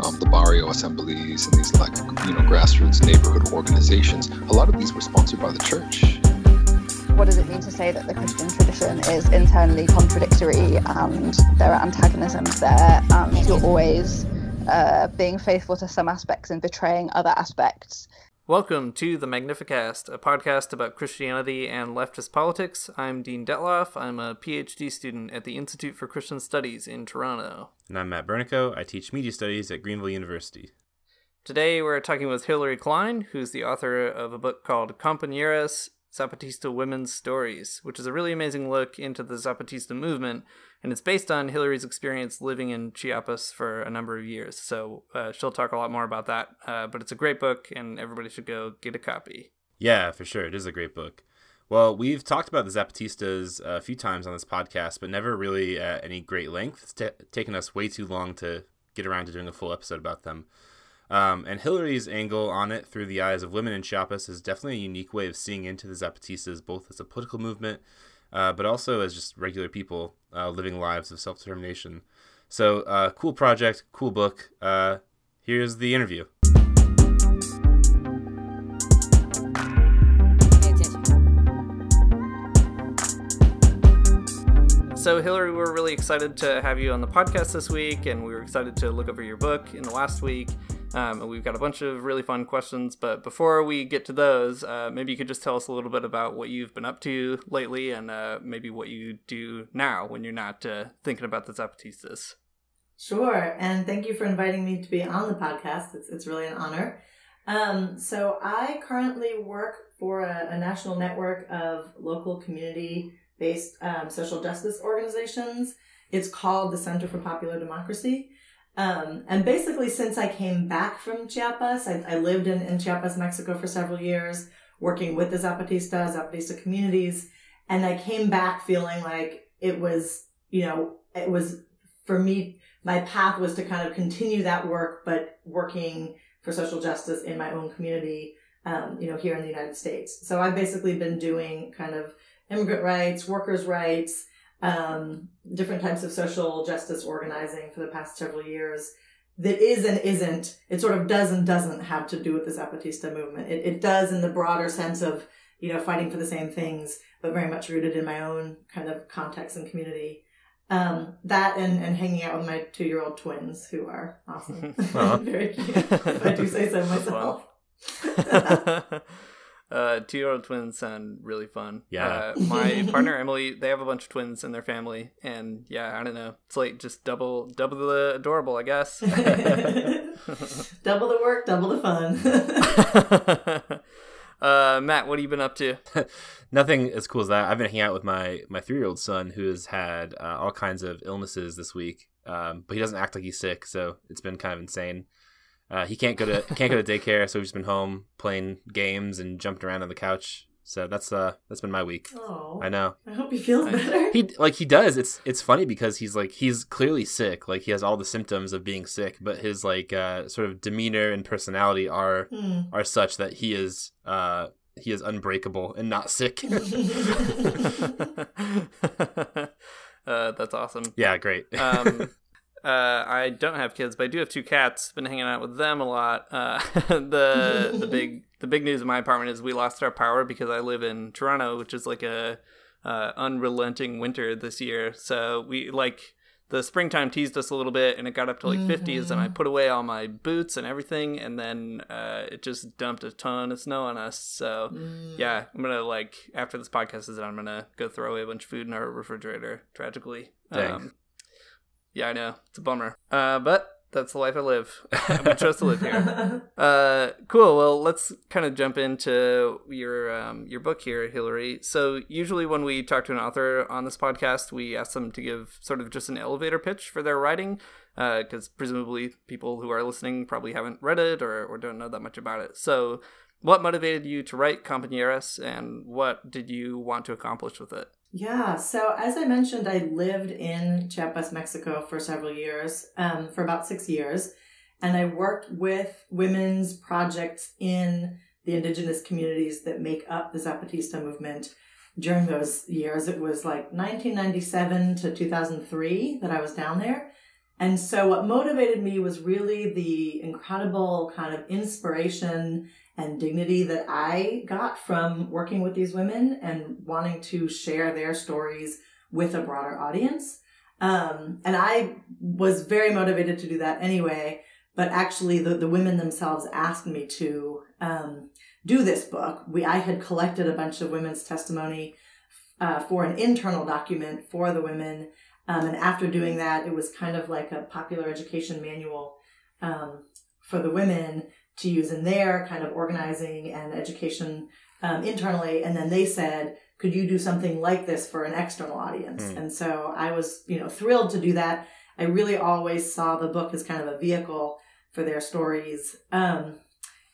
um, the barrio assemblies and these like you know grassroots neighborhood organizations, a lot of these were sponsored by the church. What does it mean to say that the Christian tradition is internally contradictory and there are antagonisms there and you're always uh, being faithful to some aspects and betraying other aspects? Welcome to the Magnificast, a podcast about Christianity and leftist politics. I'm Dean Detloff. I'm a PhD student at the Institute for Christian Studies in Toronto. And I'm Matt Bernico. I teach media studies at Greenville University. Today we're talking with Hilary Klein, who's the author of a book called Compañeras Zapatista Women's Stories, which is a really amazing look into the Zapatista movement, and it's based on Hilary's experience living in Chiapas for a number of years. So uh, she'll talk a lot more about that, uh, but it's a great book, and everybody should go get a copy. Yeah, for sure. It is a great book. Well, we've talked about the Zapatistas a few times on this podcast, but never really at any great length. It's t- taken us way too long to get around to doing a full episode about them. Um, and Hilary's angle on it through the eyes of women in Chiapas is definitely a unique way of seeing into the Zapatistas, both as a political movement, uh, but also as just regular people uh, living lives of self determination. So, uh, cool project, cool book. Uh, here's the interview. So, Hilary, we're really excited to have you on the podcast this week, and we were excited to look over your book in the last week. Um, we've got a bunch of really fun questions, but before we get to those, uh, maybe you could just tell us a little bit about what you've been up to lately and uh, maybe what you do now when you're not uh, thinking about the Zapatistas. Sure, and thank you for inviting me to be on the podcast. It's, it's really an honor. Um, so, I currently work for a, a national network of local community based um, social justice organizations. It's called the Center for Popular Democracy. Um, and basically, since I came back from Chiapas, I, I lived in, in Chiapas, Mexico for several years, working with the Zapatista, Zapatista communities. And I came back feeling like it was, you know, it was for me, my path was to kind of continue that work, but working for social justice in my own community, um, you know, here in the United States. So I've basically been doing kind of immigrant rights, workers' rights, um, different types of social justice organizing for the past several years that is and isn't, it sort of does and doesn't have to do with the Zapatista movement. It, it does in the broader sense of, you know, fighting for the same things, but very much rooted in my own kind of context and community. Um, that and, and hanging out with my two year old twins who are awesome. very cute, if I do say so myself. Uh, two year old twins sound really fun. Yeah. Uh, my partner Emily, they have a bunch of twins in their family, and yeah, I don't know. It's like just double double the adorable, I guess. double the work, double the fun. uh, Matt, what have you been up to? Nothing as cool as that. I've been hanging out with my my three year old son who has had uh, all kinds of illnesses this week, um, but he doesn't act like he's sick, so it's been kind of insane. Uh, he can't go to can't go to daycare, so he's been home playing games and jumped around on the couch. So that's uh that's been my week. Oh, I know. I hope he feels better. He like he does. It's it's funny because he's like he's clearly sick. Like he has all the symptoms of being sick, but his like uh sort of demeanor and personality are hmm. are such that he is uh he is unbreakable and not sick. uh, that's awesome. Yeah, great. um, uh, I don't have kids, but I do have two cats. Been hanging out with them a lot. Uh, the the big the big news in my apartment is we lost our power because I live in Toronto, which is like a uh, unrelenting winter this year. So we like the springtime teased us a little bit and it got up to like 50s and I Mhm. put away all my boots and everything and then uh, it just dumped a ton of snow on us. So Mm. yeah, I'm gonna like after this podcast is done, I'm gonna go throw away a bunch of food in our refrigerator. Tragically, Dang. Yeah, I know it's a bummer, uh, but that's the life I live. we chose to live here. Uh, cool. Well, let's kind of jump into your um, your book here, Hilary. So usually when we talk to an author on this podcast, we ask them to give sort of just an elevator pitch for their writing, because presumably people who are listening probably haven't read it or, or don't know that much about it. So, what motivated you to write Compañeras, and what did you want to accomplish with it? Yeah, so as I mentioned, I lived in Chiapas, Mexico for several years, um, for about six years, and I worked with women's projects in the indigenous communities that make up the Zapatista movement during those years. It was like 1997 to 2003 that I was down there. And so what motivated me was really the incredible kind of inspiration and dignity that I got from working with these women and wanting to share their stories with a broader audience. Um, and I was very motivated to do that anyway, but actually the, the women themselves asked me to um, do this book. We I had collected a bunch of women's testimony uh, for an internal document for the women. Um, and after doing that, it was kind of like a popular education manual um, for the women to use in their kind of organizing and education um, internally. And then they said, could you do something like this for an external audience? Mm. And so I was, you know, thrilled to do that. I really always saw the book as kind of a vehicle for their stories. Um,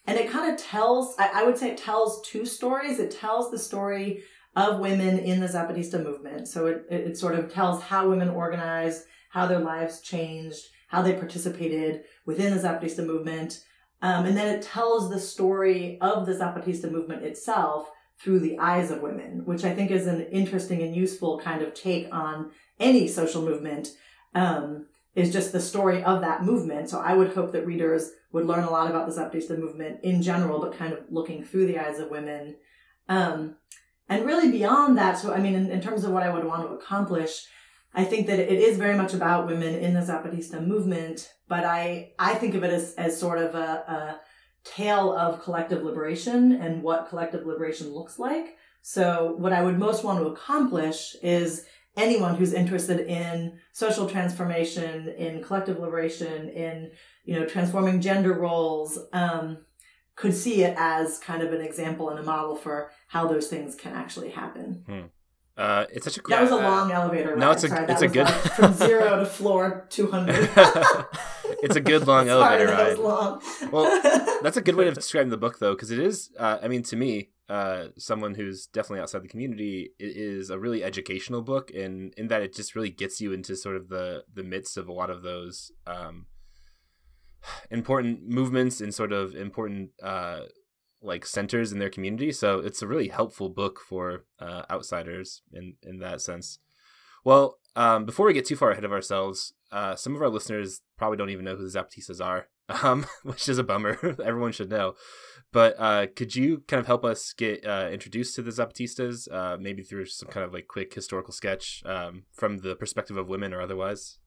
and it kind of tells, I, I would say it tells two stories. It tells the story of women in the Zapatista movement. So it, it, it sort of tells how women organized, how their lives changed, how they participated within the Zapatista movement. Um, and then it tells the story of the Zapatista movement itself through the eyes of women, which I think is an interesting and useful kind of take on any social movement, um, is just the story of that movement. So I would hope that readers would learn a lot about the Zapatista movement in general, but kind of looking through the eyes of women. Um, and really beyond that, so I mean, in, in terms of what I would want to accomplish, I think that it is very much about women in the Zapatista movement, but I, I think of it as, as sort of a, a tale of collective liberation and what collective liberation looks like. So what I would most want to accomplish is anyone who's interested in social transformation, in collective liberation, in, you know, transforming gender roles, um, could see it as kind of an example and a model for how those things can actually happen. Uh, it's such a That was a uh, long elevator ride. no, it's a- Sorry, it's a good- like from zero to floor two hundred. it's a good long Sorry, elevator that ride. was long. Well, That's a good way of describing the book, though, because it is. Uh, I mean, to me, uh, someone who's definitely outside the community, it is a really educational book, in in that it just really gets you into sort of the the midst of a lot of those um, important movements and sort of important uh, like centers in their community. So it's a really helpful book for uh, outsiders in in that sense. Well, um, before we get too far ahead of ourselves, uh, some of our listeners probably don't even know who the Zapatistas are, um, which is a bummer. Everyone should know. But uh, could you kind of help us get uh, introduced to the Zapatistas, uh, maybe through some kind of like quick historical sketch um, from the perspective of women or otherwise?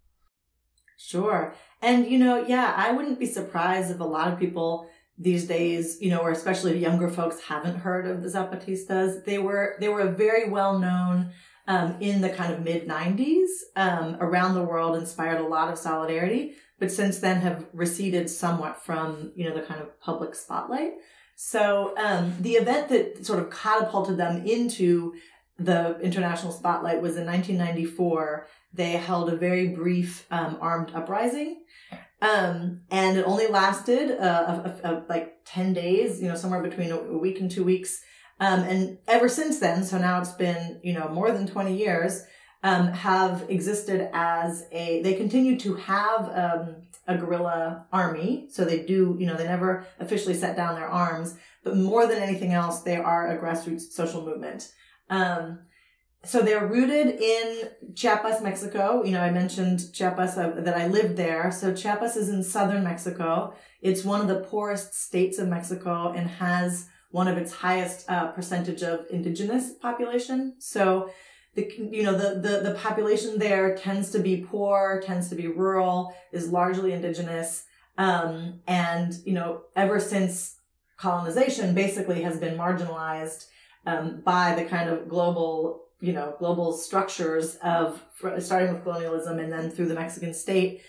Sure. And, you know, yeah, I wouldn't be surprised if a lot of people these days, you know, or especially younger folks haven't heard of the Zapatistas. They were, they were very well known um, in the kind of mid 90s um, around the world, inspired a lot of solidarity, but since then have receded somewhat from, you know, the kind of public spotlight. So um, the event that sort of catapulted them into the international spotlight was in 1994 they held a very brief um, armed uprising. Um, and it only lasted uh, a, a, a, like 10 days, you know, somewhere between a, week and two weeks. Um, and ever since then, so now it's been, you know, more than 20 years, um, have existed as a, they continue to have, um, a guerrilla army. So they do, you know, they never officially set down their arms, but more than anything else, they are a grassroots social movement. Um, so they're rooted in Chiapas, Mexico. You know, I mentioned Chiapas uh, that I lived there. So Chiapas is in southern Mexico. It's one of the poorest states of Mexico and has one of its highest uh, percentage of indigenous population. So the you know the, the the population there tends to be poor, tends to be rural, is largely indigenous, um, and you know ever since colonization basically has been marginalized um, by the kind of global you know global structures of starting with colonialism and then through the Mexican state.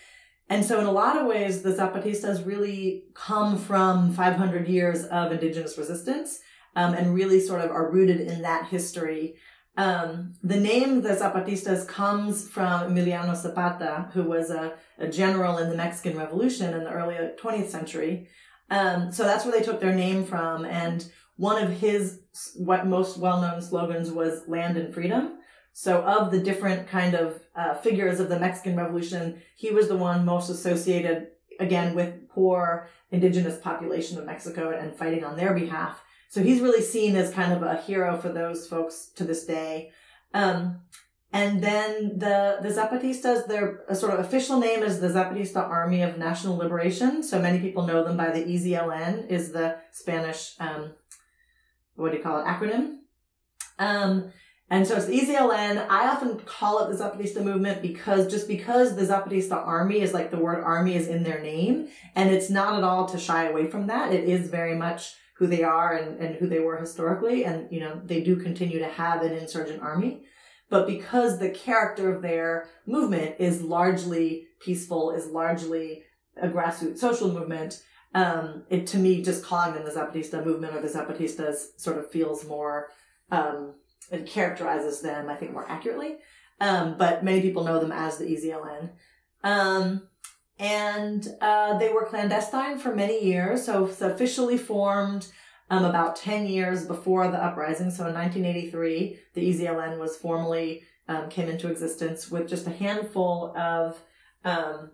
And so, in a lot of ways, the Zapatistas really come from 500 years of indigenous resistance um, and really sort of are rooted in that history. Um, the name the Zapatistas comes from Emiliano Zapata, who was a, a general in the Mexican Revolution in the early 20th century. Um, so that's where they took their name from. And one of his what most well-known slogans was "Land and Freedom." So, of the different kind of uh, figures of the Mexican Revolution, he was the one most associated, again, with poor indigenous population of Mexico and fighting on their behalf. So he's really seen as kind of a hero for those folks to this day. Um, and then the, the Zapatistas, their sort of official name is the Zapatista Army of National Liberation. So many people know them by the EZLN is the Spanish, um, what do you call it, acronym. Um, and so it's the EZLN. I often call it the Zapatista movement because just because the Zapatista army is like the word army is in their name. And it's not at all to shy away from that. It is very much who they are and, and who they were historically. And, you know, they do continue to have an insurgent army. But because the character of their movement is largely peaceful, is largely a grassroots social movement, um, it to me just calling them the Zapatista movement or the Zapatistas sort of feels more um, it characterizes them, I think, more accurately. Um, but many people know them as the EZLN. Um, and uh, they were clandestine for many years. So officially formed um, about 10 years before the uprising. So in 1983, the EZLN was formally um, came into existence with just a handful of um,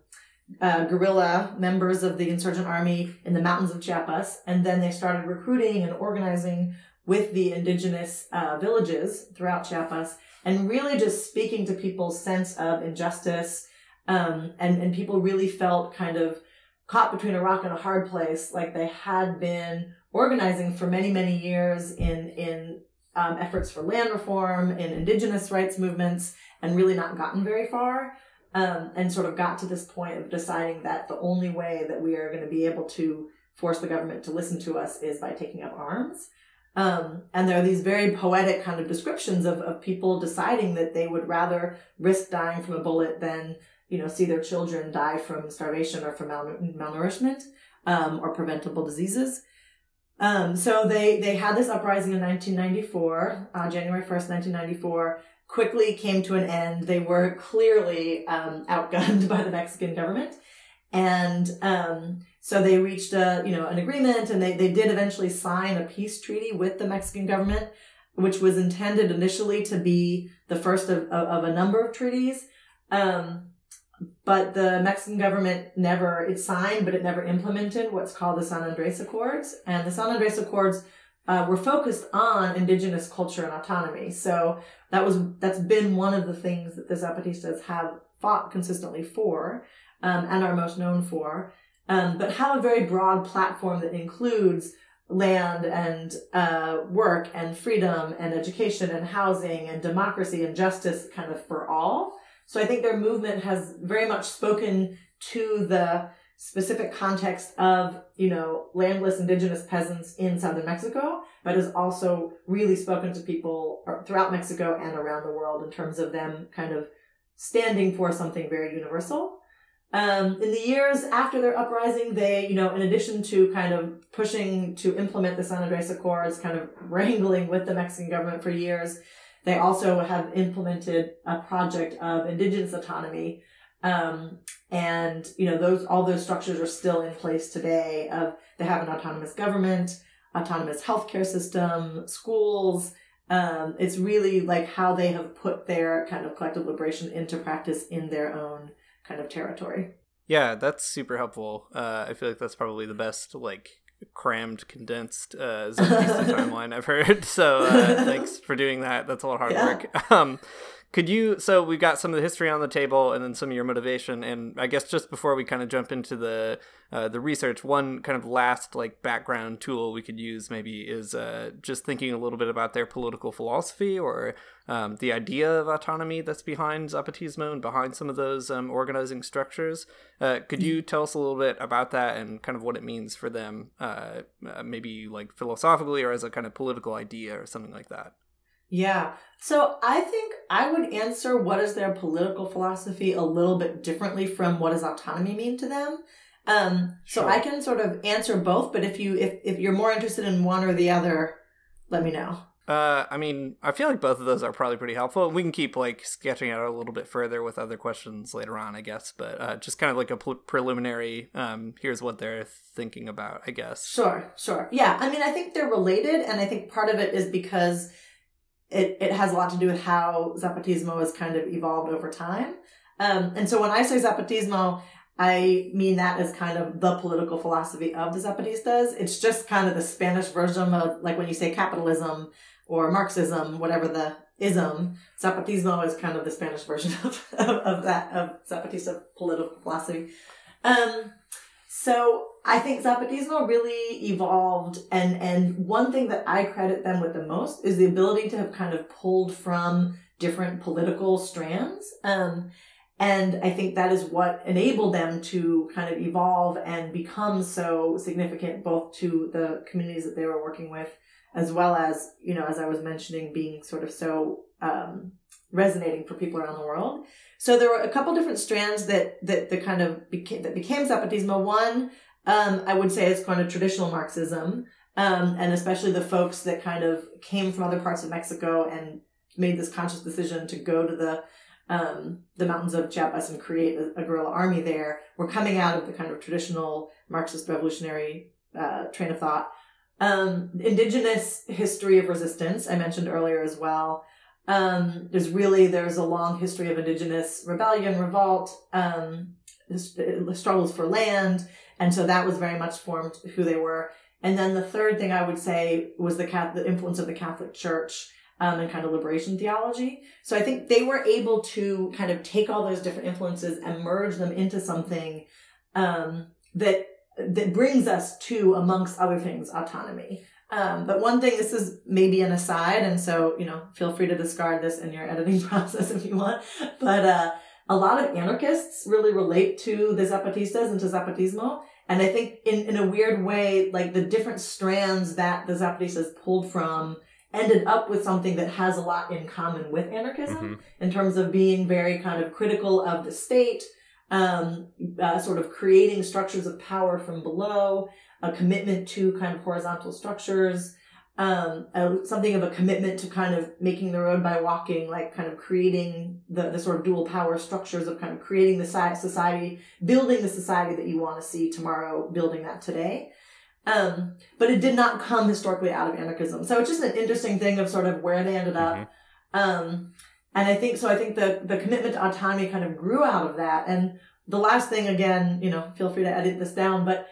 uh, guerrilla members of the insurgent army in the mountains of Chiapas. And then they started recruiting and organizing with the indigenous uh, villages throughout Chiapas and really just speaking to people's sense of injustice um, and, and people really felt kind of caught between a rock and a hard place, like they had been organizing for many, many years in, in um, efforts for land reform, in indigenous rights movements, and really not gotten very far. Um, and sort of got to this point of deciding that the only way that we are going to be able to force the government to listen to us is by taking up arms. Um, and there are these very poetic kind of descriptions of, of people deciding that they would rather risk dying from a bullet than you know, see their children die from starvation or from malnourishment um, or preventable diseases. Um, so they, they had this uprising in 1994, uh, January 1st, 1994, quickly came to an end. They were clearly um, outgunned by the Mexican government. And um, so they reached a, you know, an agreement and they, they did eventually sign a peace treaty with the Mexican government, which was intended initially to be the first of, of, of a number of treaties. Um, but the Mexican government never, it signed, but it never implemented what's called the San Andres Accords. And the San Andres Accords uh, were focused on indigenous culture and autonomy. So that was, that's been one of the things that the Zapatistas have fought consistently for, um, and are most known for. Um, but have a very broad platform that includes land and uh, work and freedom and education and housing and democracy and justice kind of for all. So I think their movement has very much spoken to the specific context of, you know, landless indigenous peasants in southern Mexico, but has also really spoken to people throughout Mexico and around the world in terms of them kind of standing for something very universal. Um, in the years after their uprising, they, you know, in addition to kind of pushing to implement the San Andres Accords, kind of wrangling with the Mexican government for years, they also have implemented a project of indigenous autonomy. Um, and, you know, those, all those structures are still in place today of, they have an autonomous government, autonomous healthcare system, schools. Um, it's really like how they have put their kind of collective liberation into practice in their own kind of territory. Yeah, that's super helpful. Uh, I feel like that's probably the best like crammed, condensed uh, timeline I've heard. So uh, thanks for doing that. That's a lot of hard yeah. work. Um, could you? So we've got some of the history on the table, and then some of your motivation. And I guess just before we kind of jump into the uh, the research, one kind of last like background tool we could use maybe is uh, just thinking a little bit about their political philosophy or um, the idea of autonomy that's behind Zapatismo and behind some of those um, organizing structures. Uh, could you tell us a little bit about that and kind of what it means for them, uh, uh, maybe like philosophically or as a kind of political idea or something like that? Yeah. So I think I would answer what is their political philosophy a little bit differently from what does autonomy mean to them. Um, so I can sort of answer both, but if you if, if you're more interested in one or the other, let me know. Uh, I mean, I feel like both of those are probably pretty helpful. We can keep like sketching out a little bit further with other questions later on, I guess. But uh, just kind of like a pl- preliminary. Um, here's what they're thinking about, I guess. Sure, sure. Yeah, I mean, I think they're related, and I think part of it is because it, it has a lot to do with how Zapatismo has kind of evolved over time. Um, and so when I say Zapatismo, I mean that as kind of the political philosophy of the Zapatistas. It's just kind of the Spanish version of, like when you say capitalism or Marxism, whatever the ism, Zapatismo is kind of the Spanish version of, of, of that, of Zapatista political philosophy. Um, so I think Zapatismo really evolved, and and one thing that I credit them with the most is the ability to have kind of pulled from different political strands. Um, and I think that is what enabled them to kind of evolve and become so significant both to the communities that they were working with, as well as, you know, as I was mentioning, being sort of so um, resonating for people around the world. So there were a couple different strands that that the kind of became that became Zapatismo. One, um, I would say, is kind of traditional Marxism, um, and especially the folks that kind of came from other parts of Mexico and made this conscious decision to go to the um, the mountains of Chiapas and create a, a guerrilla army there. Were coming out of the kind of traditional Marxist revolutionary uh, train of thought. Um, indigenous history of resistance I mentioned earlier as well um, there's really there's a long history of indigenous rebellion, revolt, um, struggles for land, and so that was very much formed who they were. And then the third thing I would say was the Cath- the influence of the Catholic Church um, and kind of liberation theology. So I think they were able to kind of take all those different influences and merge them into something um, that that brings us to, amongst other things, autonomy. Um, but one thing, this is maybe an aside, and so, you know, feel free to discard this in your editing process if you want. But, uh, a lot of anarchists really relate to the Zapatistas and to Zapatismo. And I think in, in a weird way, like the different strands that the Zapatistas pulled from ended up with something that has a lot in common with anarchism Mhm. in terms of being very kind of critical of the state, um, uh, sort of creating structures of power from below, a commitment to kind of horizontal structures, um, a, something of a commitment to kind of making the road by walking, like kind of creating the, the sort of dual power structures of kind of creating the society, building the society that you want to see tomorrow, building that today. Um, but it did not come historically out of anarchism. So it's just an interesting thing of sort of where they ended up. Um, and I think, so I think the, the commitment to autonomy kind of grew out of that. And the last thing, again, you know, feel free to edit this down, but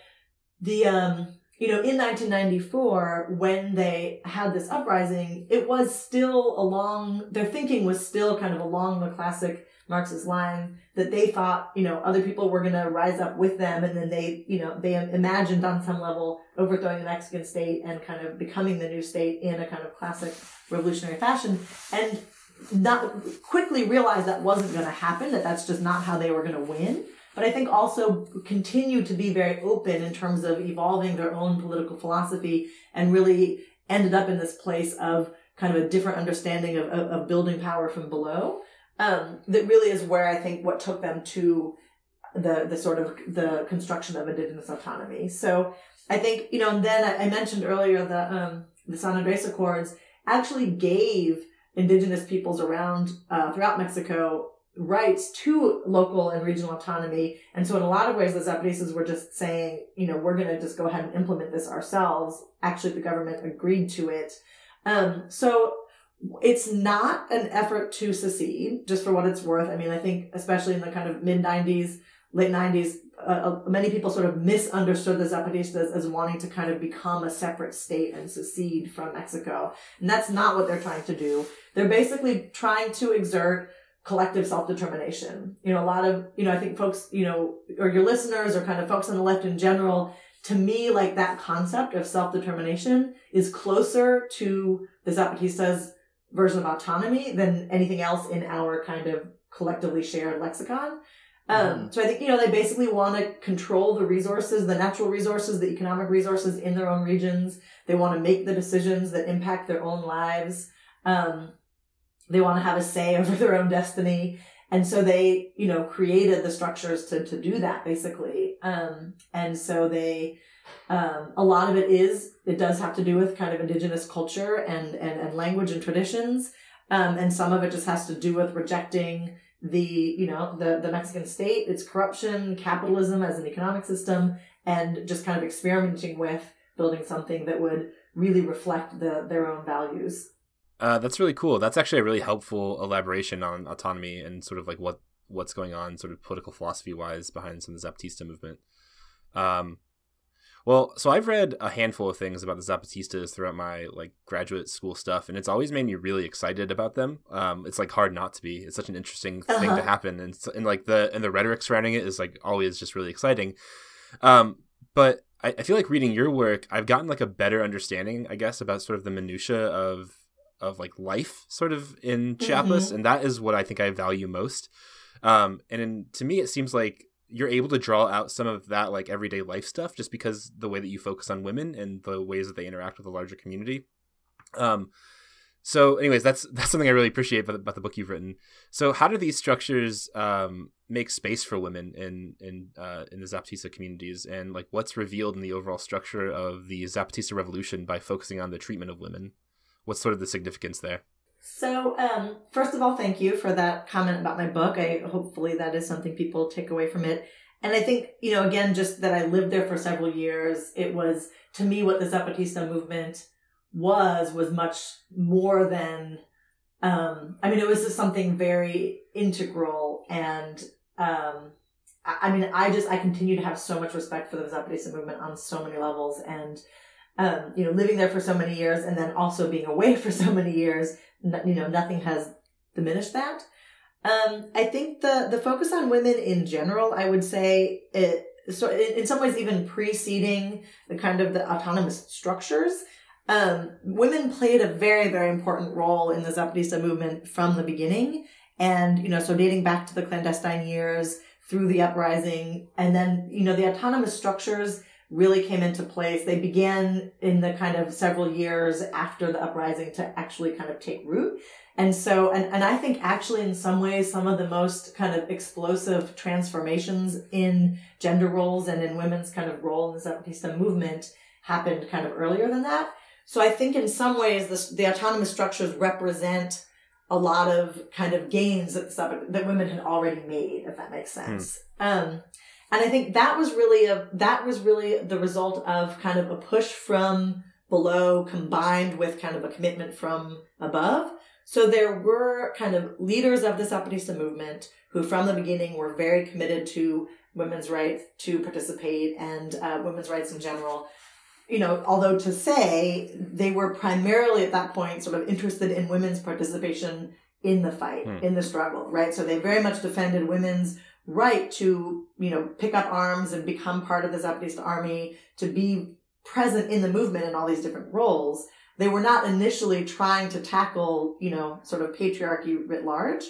the, um, you know, in 1994, when they had this uprising, it was still along, their thinking was still kind of along the classic Marxist line that they thought, you know, other people were going to rise up with them. And then they, you know, they imagined on some level overthrowing the Mexican state and kind of becoming the new state in a kind of classic revolutionary fashion. And not quickly realized that wasn't going to happen, that that's just not how they were going to win. But I think also continue to be very open in terms of evolving their own political philosophy and really ended up in this place of kind of a different understanding of, of, of building power from below. Um, that really is where I think what took them to the, the sort of the construction of indigenous autonomy. So I think, you know, and then I, mentioned earlier the, um, the San Andres Accords actually gave indigenous peoples around, uh, throughout Mexico rights to local and regional autonomy. And so in a lot of ways, the Zapatistas were just saying, you know, we're going to just go ahead and implement this ourselves. Actually, the government agreed to it. Um, so it's not an effort to secede, just for what it's worth. I mean, I think especially in the kind of mid 90s, late 90s, uh, many people sort of misunderstood the Zapatistas as wanting to kind of become a separate state and secede from Mexico. And that's not what they're trying to do. They're basically trying to exert collective self-determination. You know, a lot of, you know, I think folks, you know, or your listeners or kind of folks on the left in general, to me, like that concept of self-determination is closer to the Zapatistas version of autonomy than anything else in our kind of collectively shared lexicon. Um, Mm-hmm. so I think, you know, they basically want to control the resources, the natural resources, the economic resources in their own regions. They want to make the decisions that impact their own lives. Um, they want to have a say over their own destiny. And so they, you know, created the structures to, to do that basically. Um, and so they, um, a lot of it is, it does have to do with kind of indigenous culture and, and, and language and traditions. Um, and some of it just has to do with rejecting the, you know, the, the Mexican state, its corruption, capitalism as an economic system, and just kind of experimenting with building something that would really reflect the, their own values. Uh, that's really cool. That's actually a really helpful elaboration on autonomy and sort of like what what's going on, sort of political philosophy wise, behind some of the Zapatista movement. Um, well, so I've read a handful of things about the Zapatistas throughout my like graduate school stuff, and it's always made me really excited about them. Um, it's like hard not to be. It's such an interesting thing to Uh-huh. happen, and and like the and the rhetoric surrounding it is like always just really exciting. Um, but I, I feel like reading your work, I've gotten like a better understanding, I guess, about sort of the minutia of of like life, sort of in Chiapas, Mhm. and that is what I think I value most. Um, and in, to me, it seems like you're able to draw out some of that like everyday life stuff just because the way that you focus on women and the ways that they interact with the larger community. Um, so, anyways, that's that's something I really appreciate about the, about the book you've written. So, how do these structures um, make space for women in in uh, in the Zapatista communities, and like what's revealed in the overall structure of the Zapatista revolution by focusing on the treatment of women? What's sort of the significance there? So, um, first of all, thank you for that comment about my book. I hopefully that is something people take away from it. And I think, you know, again, just that I lived there for several years, it was to me what the Zapatista movement was, was much more than, um, I mean, it was just something very integral and, um, I I mean, I just, I continue to have so much respect for the Zapatista movement on so many levels and, um, you know, living there for so many years and then also being away for so many years, you know, nothing has diminished that. Um, I think the, the focus on women in general, I would say it, so in, some ways even preceding the kind of the autonomous structures, um, women played a very, very important role in the Zapatista movement from the beginning. And, you know, so dating back to the clandestine years through the uprising and then, you know, the autonomous structures really came into place. They began in the kind of several years after the uprising to actually kind of take root. And so, and, and I think actually in some ways, some of the most kind of explosive transformations in gender roles and in women's kind of role in the Zapatista movement happened kind of earlier than that. So I think in some ways, this, the autonomous structures represent a lot of kind of gains that, that women had already made, if that makes sense. Um, and I think that was really a, that was really the result of kind of a push from below combined with kind of a commitment from above. So there were kind of leaders of the Zapatista movement who from the beginning were very committed to women's rights to participate and uh, women's rights in general. You know, although to say they were primarily at that point sort of interested in women's participation in the fight, Hmm. in the struggle, right? So they very much defended women's right to, you know, pick up arms and become part of the Zapatista army, to be present in the movement in all these different roles. They were not initially trying to tackle, you know, sort of patriarchy writ large.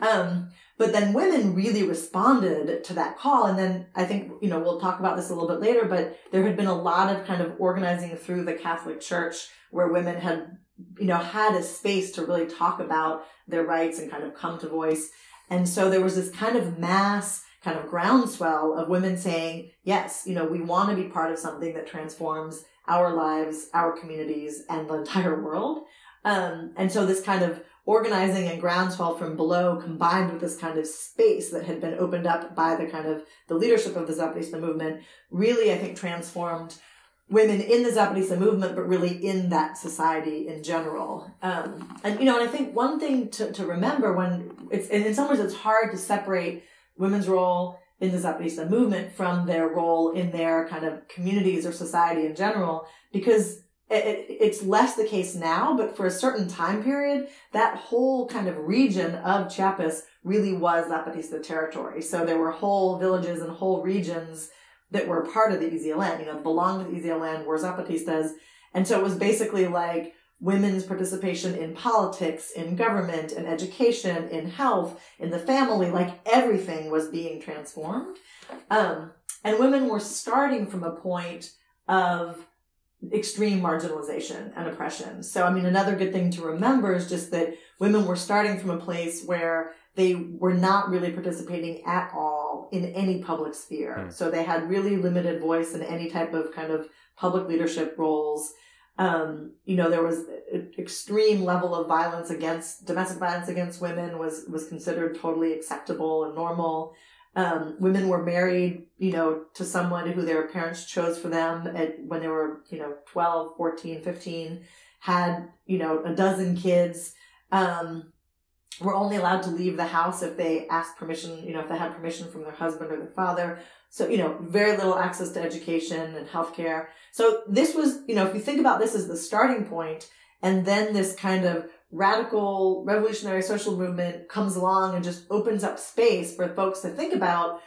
Um, but then women really responded to that call. And then I think, you know, we'll talk about this a little bit later, but there had been a lot of kind of organizing through the Catholic Church where women had, you know, had a space to really talk about their rights and kind of come to voice. And so there was this kind of mass kind of groundswell of women saying, yes, you know, we want to be part of something that transforms our lives, our communities, and the entire world. Um, and so this kind of organizing and groundswell from below combined with this kind of space that had been opened up by the kind of the leadership of the Zapatista movement really, I think, transformed women in the Zapatista movement, but really in that society in general. Um, and, you know, and I think one thing to, to remember when it's, and in some ways it's hard to separate women's role in the Zapatista movement from their role in their kind of communities or society in general, because it, it's less the case now, but for a certain time period, that whole kind of region of Chiapas really was Zapatista territory. So there were whole villages and whole regions that were part of the EZLN, you know, belonged to the EZLN, were Zapatistas. And so it was basically like women's participation in politics, in government, in education, in health, in the family, like everything was being transformed. Um, and women were starting from a point of extreme marginalization and oppression. So, I mean, another good thing to remember is just that women were starting from a place where they were not really participating at all in any public sphere. Hmm. So they had really limited voice in any type of kind of public leadership roles. Um, you know, there was an extreme level of violence against domestic violence against women was was considered totally acceptable and normal. Um, women were married, you know, to someone who their parents chose for them at when they were, you know, 12, 14, 15, had, you know, a dozen kids. Um, were only allowed to leave the house if they asked permission, you know, if they had permission from their husband or their father. So, you know, very little access to education and healthcare. So this was, you know, if you think about this as the starting point, and then this kind of radical revolutionary social movement comes along and just opens up space for folks to think about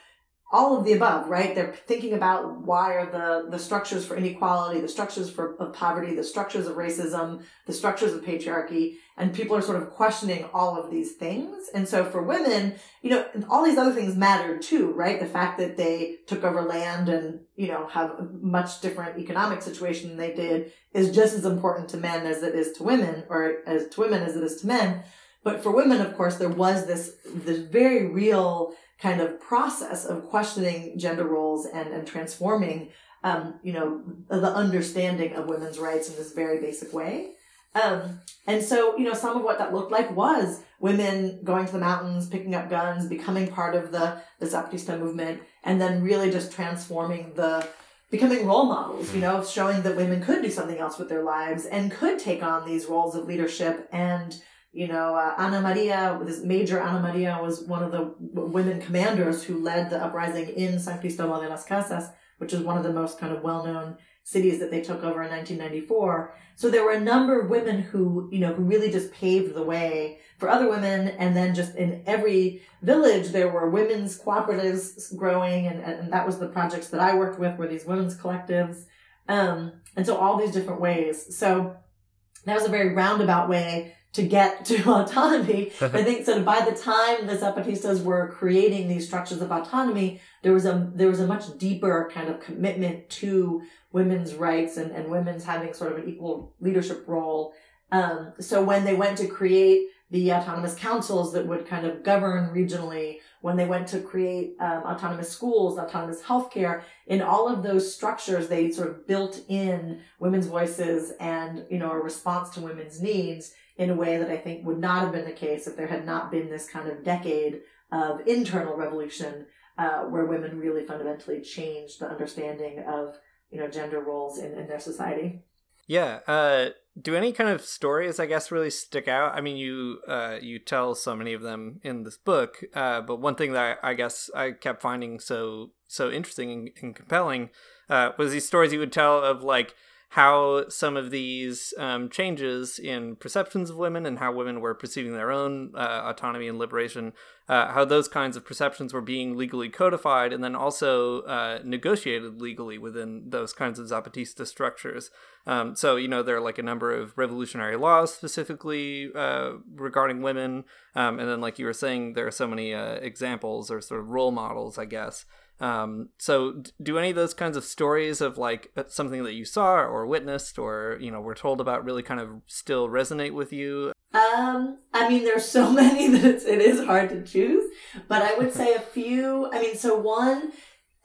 all of the above, right? They're thinking about why are the, the structures for inequality, the structures for of poverty, the structures of racism, the structures of patriarchy, and people are sort of questioning all of these things. And so for women, you know, all these other things matter too, right? The fact that they took over land and, you know, have a much different economic situation than they did is just as important to men as it is to women, or as to women as it is to men. But for women, of course, there was this, this very real kind of process of questioning gender roles and, and transforming, um, you know, the understanding of women's rights in this very basic way. Um, and so, you know, some of what that looked like was women going to the mountains, picking up guns, becoming part of the, the Zapatista movement, and then really just transforming the, becoming role models, you know, showing that women could do something else with their lives and could take on these roles of leadership and, you know, uh, Ana Maria, this Major Ana Maria was one of the women commanders who led the uprising in San Cristobal de las Casas, which is one of the most kind of well-known cities that they took over in 1994. So there were a number of women who, you know, who really just paved the way for other women. And then just in every village, there were women's cooperatives growing. And, and that was the projects that I worked with were these women's collectives. Um, and so all these different ways. So that was a very roundabout way to get to autonomy. I think so by the time the Zapatistas were creating these structures of autonomy, there was a there was a much deeper kind of commitment to women's rights and, and women's having sort of an equal leadership role. Um, so when they went to create the autonomous councils that would kind of govern regionally, when they went to create um, autonomous schools, autonomous healthcare, in all of those structures, they sort of built in women's voices and, you know, a response to women's needs in a way that I think would not have been the case if there had not been this kind of decade of internal revolution uh, where women really fundamentally changed the understanding of you know gender roles in, in their society. Yeah. Uh, do any kind of stories, I guess, really stick out? I mean, you uh, you tell so many of them in this book, uh, but one thing that I, I guess I kept finding so so interesting and, and compelling uh, was these stories you would tell of like how some of these um, changes in perceptions of women and how women were perceiving their own uh, autonomy and liberation, uh, how those kinds of perceptions were being legally codified and then also uh, negotiated legally within those kinds of Zapatista structures. Um, so, you know, there are like a number of revolutionary laws specifically uh, regarding women. Um, and then, like you were saying, there are so many uh, examples or sort of role models, I guess. Um, so do any of those kinds of stories of like uh, something that you saw or witnessed or, you know, were told about really kind of still resonate with you? Um, I mean, there's so many that it's, it is hard to choose, but I would say a few. I mean, so one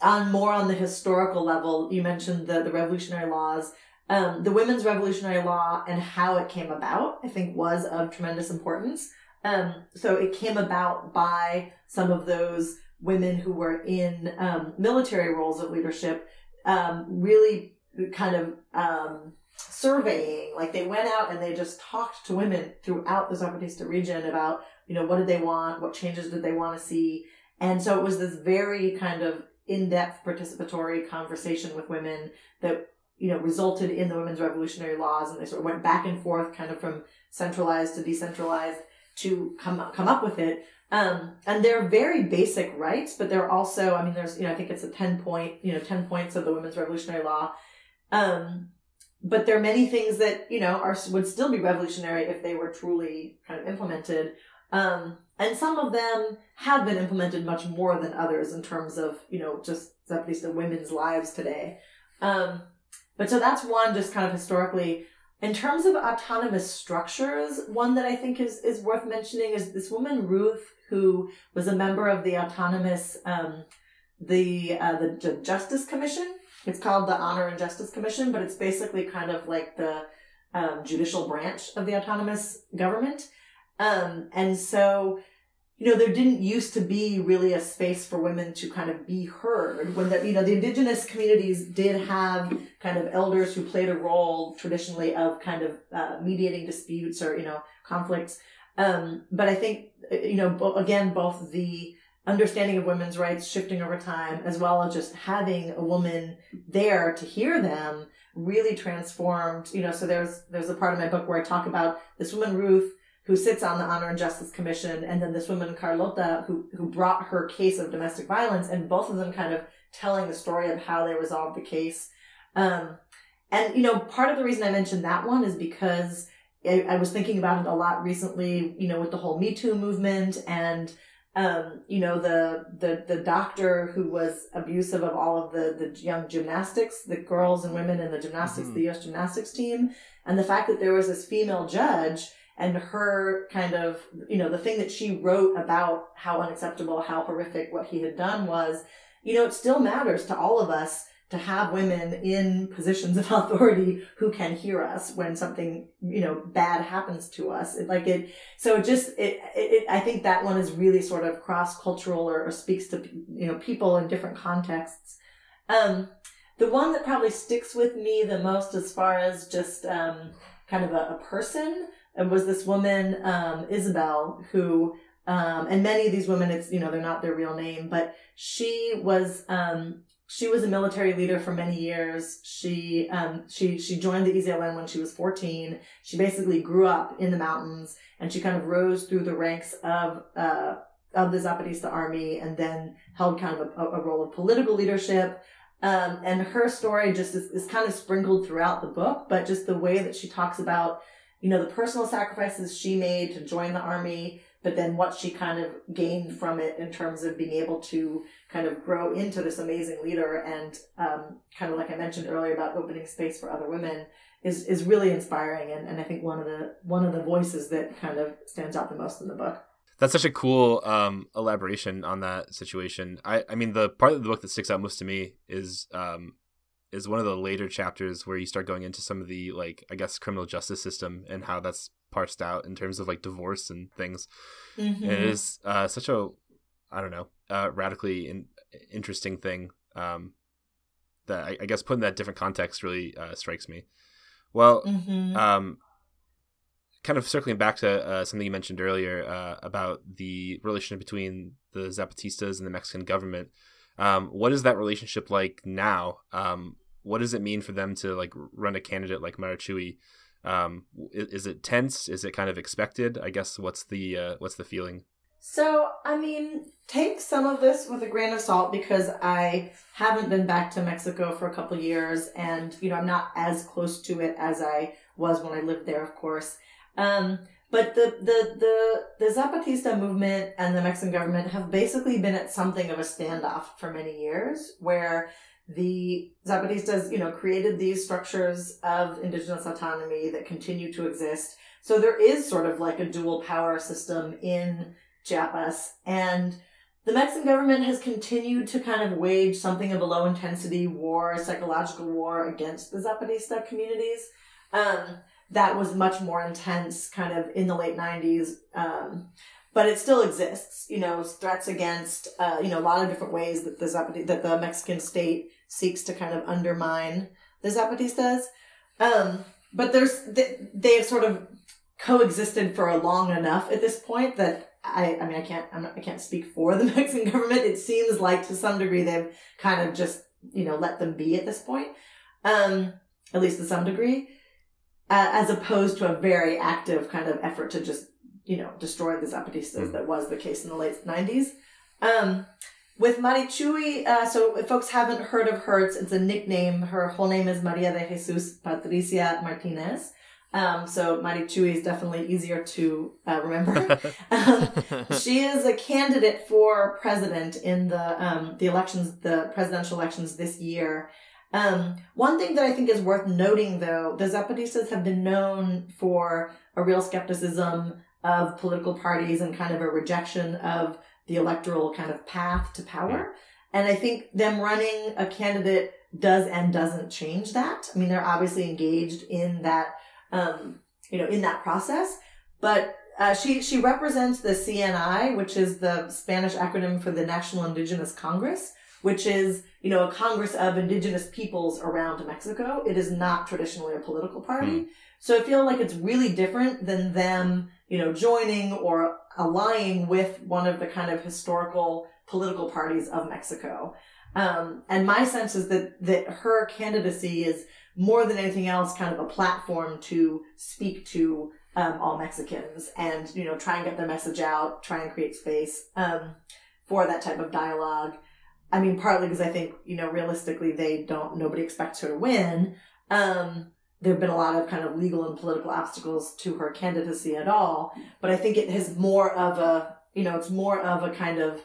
on more on the historical level, you mentioned the, the revolutionary laws. Um, the women's revolutionary law and how it came about, I think was of tremendous importance. Um, so it came about by some of those women who were in um, military roles of leadership um, really kind of um, surveying like they went out and they just talked to women throughout the zapatista region about you know what did they want what changes did they want to see. And so it was this very kind of in-depth participatory conversation with women that you know resulted in the women's revolutionary laws and they sort of went back and forth kind of from centralized to decentralized to come up, come up with it. Um, and they're very basic rights but they're also i mean there's you know i think it's a 10 point you know 10 points of the women's revolutionary law. Um, but there are many things that you know are would still be revolutionary if they were truly kind of implemented. Um, and some of them have been implemented much more than others in terms of you know just at least the women's lives today. Um, but so that's one just kind of historically in terms of autonomous structures one that i think is is worth mentioning is this woman ruth who was a member of the autonomous um, the uh, the justice commission. It's called the honor and justice commission but it's basically kind of like the um, judicial branch of the autonomous government. Um, and so you know, there didn't used to be really a space for women to kind of be heard when the, you know, the indigenous communities did have kind of elders who played a role traditionally of kind of uh, mediating disputes or, you know, conflicts. Um, but I think, you know, again, both the understanding of women's rights shifting over time, as well as just having a woman there to hear them really transformed, you know, so there's, there's a part of my book where I talk about this woman, Ruth, who sits on the Honor and Justice Commission, and then this woman Carlota who who brought her case of domestic violence, and both of them kind of telling the story of how they resolved the case. Um, and you know, part of the reason I mentioned that one is because I, I, was thinking about it a lot recently. You know, with the whole Me Too movement and. Um, you know the the the doctor who was abusive of all of the the young gymnastics, the girls and women in the gymnastics, mm-hmm. the U.S. gymnastics team, and the fact that there was this female judge and her kind of, you know, the thing that she wrote about how unacceptable, how horrific what he had done was, you know, it still matters to all of us to have women in positions of authority who can hear us when something, you know, bad happens to us. It, like it, so it just, it, it, I think that one is really sort of cross cultural or, or, speaks to, you know, people in different contexts. Um, the one that probably sticks with me the most as far as just, um, kind of a, a person and was this woman, um, Isabel, who, um, and many of these women, it's, you know, they're not their real name, but she was, um, she was a military leader for many years. She, um, she, she joined the EZLN when she was 14. She basically grew up in the mountains and she kind of rose through the ranks of, uh, of the Zapatista army and then held kind of a, a role of political leadership. Um, and her story just is, is kind of sprinkled throughout the book, but just the way that she talks about you know, the personal sacrifices she made to join the army, but then what she kind of gained from it in terms of being able to kind of grow into this amazing leader and um, kind of like I mentioned earlier about opening space for other women is is really inspiring and, and I think one of the one of the voices that kind of stands out the most in the book. That's such a cool um, elaboration on that situation. I, I mean, the part of the book that sticks out most to me is um, is one of the later chapters where you start going into some of the like I guess criminal justice system and how that's parsed out in terms of like divorce and things. Mm-hmm. And it is uh, such a I don't know uh, radically in, interesting thing um, that I, I, guess put in that different context really uh, strikes me. Well, mm-hmm. um, kind of circling back to uh, something you mentioned earlier uh, about the relationship between the Zapatistas and the Mexican government. Um, what is that relationship like now? Um, what does it mean for them to like run a candidate like Marichuy? Um, is, is, it tense? Is it kind of expected? I guess what's the uh, what's the feeling? So I mean, take some of this with a grain of salt because I haven't been back to Mexico for a couple years, and you know I'm not as close to it as I was when I lived there, of course. Um, but the, the, the, the Zapatista movement and the Mexican government have basically been at something of a standoff for many years where the Zapatistas, you know, created these structures of indigenous autonomy that continue to exist. So there is sort of like a dual power system in Chiapas. And the Mexican government has continued to kind of wage something of a low intensity war, psychological war against the Zapatista communities. Um, that was much more intense kind of in the late 90s. Um, but it still exists, you know, threats against, uh, you know, a lot of different ways that the Zapatista, that the Mexican state seeks to kind of undermine the Zapatistas. Um, but there's, they have sort of coexisted for a long enough at this point that I, I mean, I can't, I'm not, I can't speak for the Mexican government. It seems like to some degree they've kind of just, you know, let them be at this point, um, at least to some degree, uh, as opposed to a very active kind of effort to just, you know, destroy the Zapatistas that was the case in the late 90s. Um, with Marichuy, uh, so if folks haven't heard of her, it's, it's a nickname. Her whole name is Maria de Jesus Patricio Martinez. Um, so Marichuy is definitely easier to uh, remember. um, she is a candidate for president in the um, the elections, the presidential elections this year. Um, one thing that I think is worth noting, though, the Zapatistas have been known for a real skepticism of political parties and kind of a rejection of the electoral kind of path to power. And I think them running a candidate does and doesn't change that. I mean, they're obviously engaged in that, um, you know, in that process. But uh, she she represents the CNI, which is the Spanish acronym for the National Indigenous Congress, which is you know a congress of indigenous peoples around Mexico. It is not traditionally a political party, so I feel like it's really different than them you know joining or allying with one of the kind of historical political parties of Mexico. Um, and my sense is that that her candidacy is more than anything else kind of a platform to speak to um, all Mexicans and you know try and get their message out, try and create space um, for that type of dialogue. I mean, partly because I think you know realistically they don't nobody expects her to win. Um, there have been a lot of kind of legal and political obstacles to her candidacy at all, but I think it has more of a you know it's more of a kind of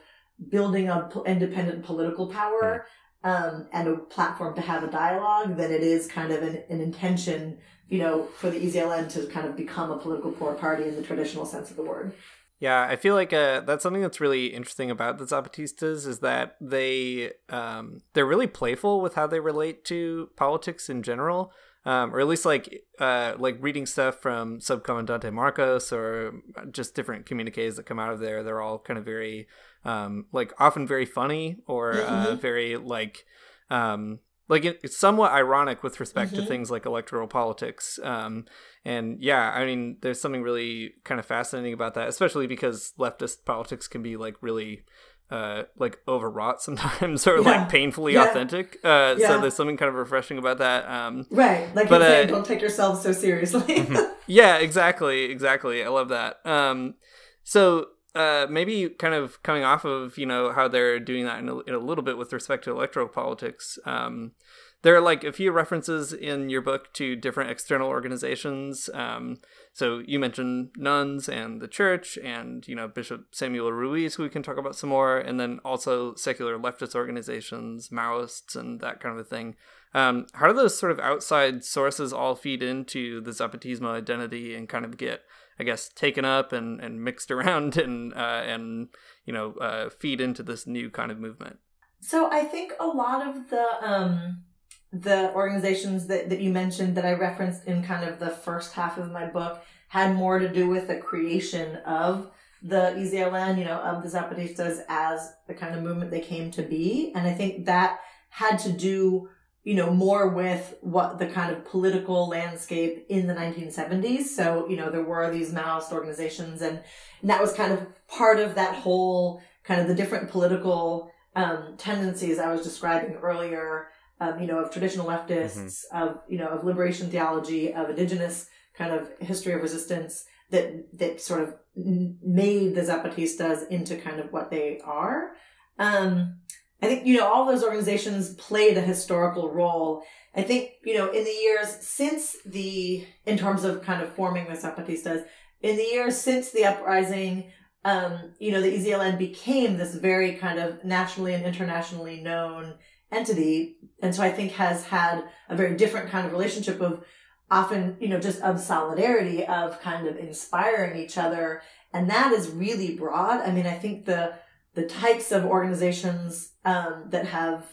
building of independent political power um, and a platform to have a dialogue than it is kind of an, an intention, you know, for the EZLN to kind of become a political poor party in the traditional sense of the word. Yeah, I feel like uh, that's something that's really interesting about the Zapatistas is that they um, they're really playful with how they relate to politics in general, um, or at least like uh, like reading stuff from Subcomandante Marcos or just different communiques that come out of there. They're all kind of very um, like often very funny or uh, Mhm. very like um, like it's somewhat ironic with respect to Mhm. things like electoral politics. Um, and yeah, I mean, there's something really kind of fascinating about that, especially because leftist politics can be like really uh like overwrought sometimes or Yeah. like painfully Yeah. authentic uh Yeah. so there's something kind of refreshing about that um Right, like but, uh, don't take yourself so seriously. yeah, exactly, exactly. I love that. Um, so uh, maybe kind of coming off of you know how they're doing that in a, in a little bit with respect to electoral politics. Um, there are like a few references in your book to different external organizations. Um, so you mentioned nuns and the church, and you know Bishop Samuel Ruiz, who we can talk about some more, and then also secular leftist organizations, Maoists, and that kind of a thing. Um, how do those sort of outside sources all feed into the Zapatismo identity and kind of get, I guess, taken up and, and mixed around and uh, and you know uh, feed into this new kind of movement? So I think a lot of the um the organizations that, that you mentioned that I referenced in kind of the first half of my book had more to do with the creation of the EZLN, you know, of the Zapatistas as the kind of movement they came to be. And I think that had to do, you know, more with what the kind of political landscape in the 1970s. So, you know, there were these Maoist organizations and, and that was kind of part of that whole kind of the different political um, tendencies I was describing earlier, um, you know, of traditional leftists, of, you know, of liberation theology, of indigenous kind of history of resistance that, that sort of made the Zapatistas into kind of what they are. Um, I think, you know, all those organizations played a historical role. I think, you know, in the years since the, in terms of kind of forming the Zapatistas, in the years since the uprising, um, you know, the EZLN became this very kind of nationally and internationally known entity. And so I think has had a very different kind of relationship of often, you know, just of solidarity, of kind of inspiring each other. And that is really broad. I mean, I think the, the types of organizations, um, that have,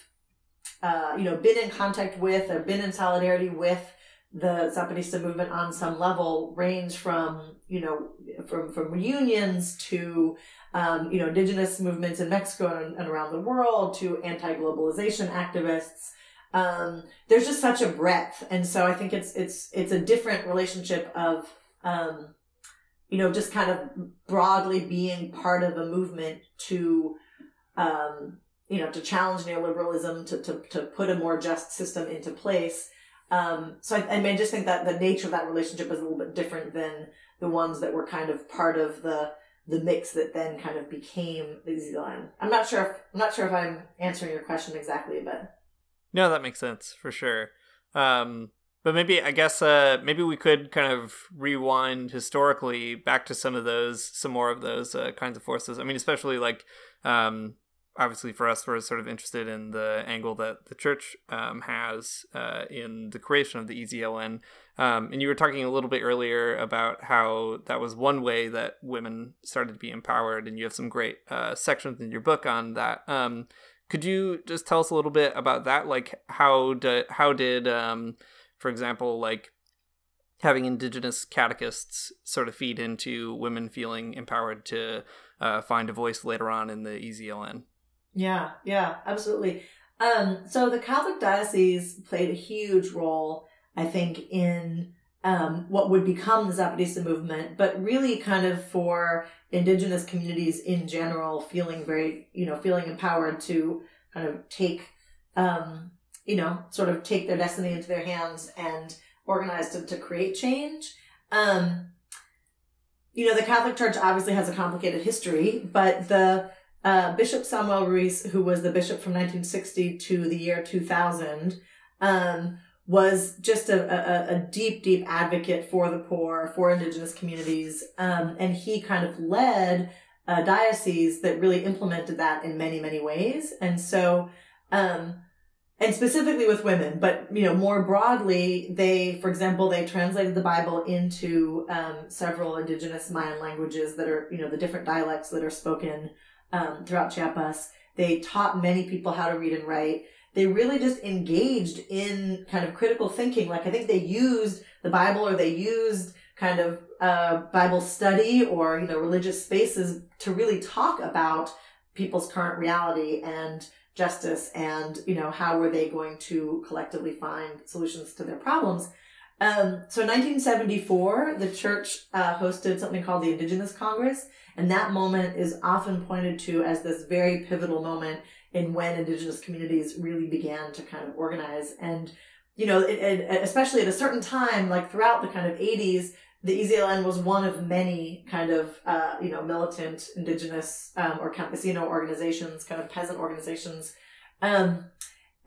uh, you know, been in contact with or been in solidarity with the Zapatista movement on some level range from, you know, from, from reunions to, um, you know, indigenous movements in Mexico and, and around the world to anti-globalization activists. Um, there's just such a breadth. And so I think it's, it's, it's a different relationship of, um, you know, just kind of broadly being part of a movement to, um, you know, to challenge neoliberalism, to, to, to put a more just system into place. Um, so I, I mean, I just think that the nature of that relationship is a little bit different than the ones that were kind of part of the, the mix that then kind of became the EZLN. I'm not sure if, I'm not sure if I'm answering your question exactly, but. No, that makes sense for sure. Um, but maybe I guess uh, maybe we could kind of rewind historically back to some of those, some more of those uh, kinds of forces. I mean, especially like um, obviously for us, we're sort of interested in the angle that the church um, has uh, in the creation of the EZLN. Um, and you were talking a little bit earlier about how that was one way that women started to be empowered, and you have some great uh, sections in your book on that. Um, could you just tell us a little bit about that? Like how did how did um, for example, like having indigenous catechists sort of feed into women feeling empowered to uh, find a voice later on in the EZLN. Yeah, yeah, absolutely. Um, so the Catholic diocese played a huge role, I think, in um, what would become the Zapatista movement, but really kind of for indigenous communities in general, feeling very, you know, feeling empowered to kind of take um, you know, sort of take their destiny into their hands and organize to, to create change. Um, you know, the Catholic Church obviously has a complicated history, but the uh, Bishop Samuel Ruiz, who was the bishop from 1960 to the year 2000, um, was just a, a, a, deep, deep advocate for the poor, for indigenous communities. Um, and he kind of led a diocese that really implemented that in many, many ways. And so, um, and specifically with women, but you know more broadly, they, for example, they translated the Bible into um, several indigenous Mayan languages that are you know the different dialects that are spoken um, throughout Chiapas. They taught many people how to read and write. They really just engaged in kind of critical thinking. Like I think they used the Bible or they used kind of uh, Bible study or you know religious spaces to really talk about people's current reality and justice and you know how were they going to collectively find solutions to their problems. Um, so 1974 the church uh, hosted something called the indigenous congress and that moment is often pointed to as this very pivotal moment in when indigenous communities really began to kind of organize. And you know it, it, especially at a certain time like throughout the kind of 80s the EZLN was one of many kind of, uh, you know, militant indigenous um, or campesino organizations, kind of peasant organizations. Um,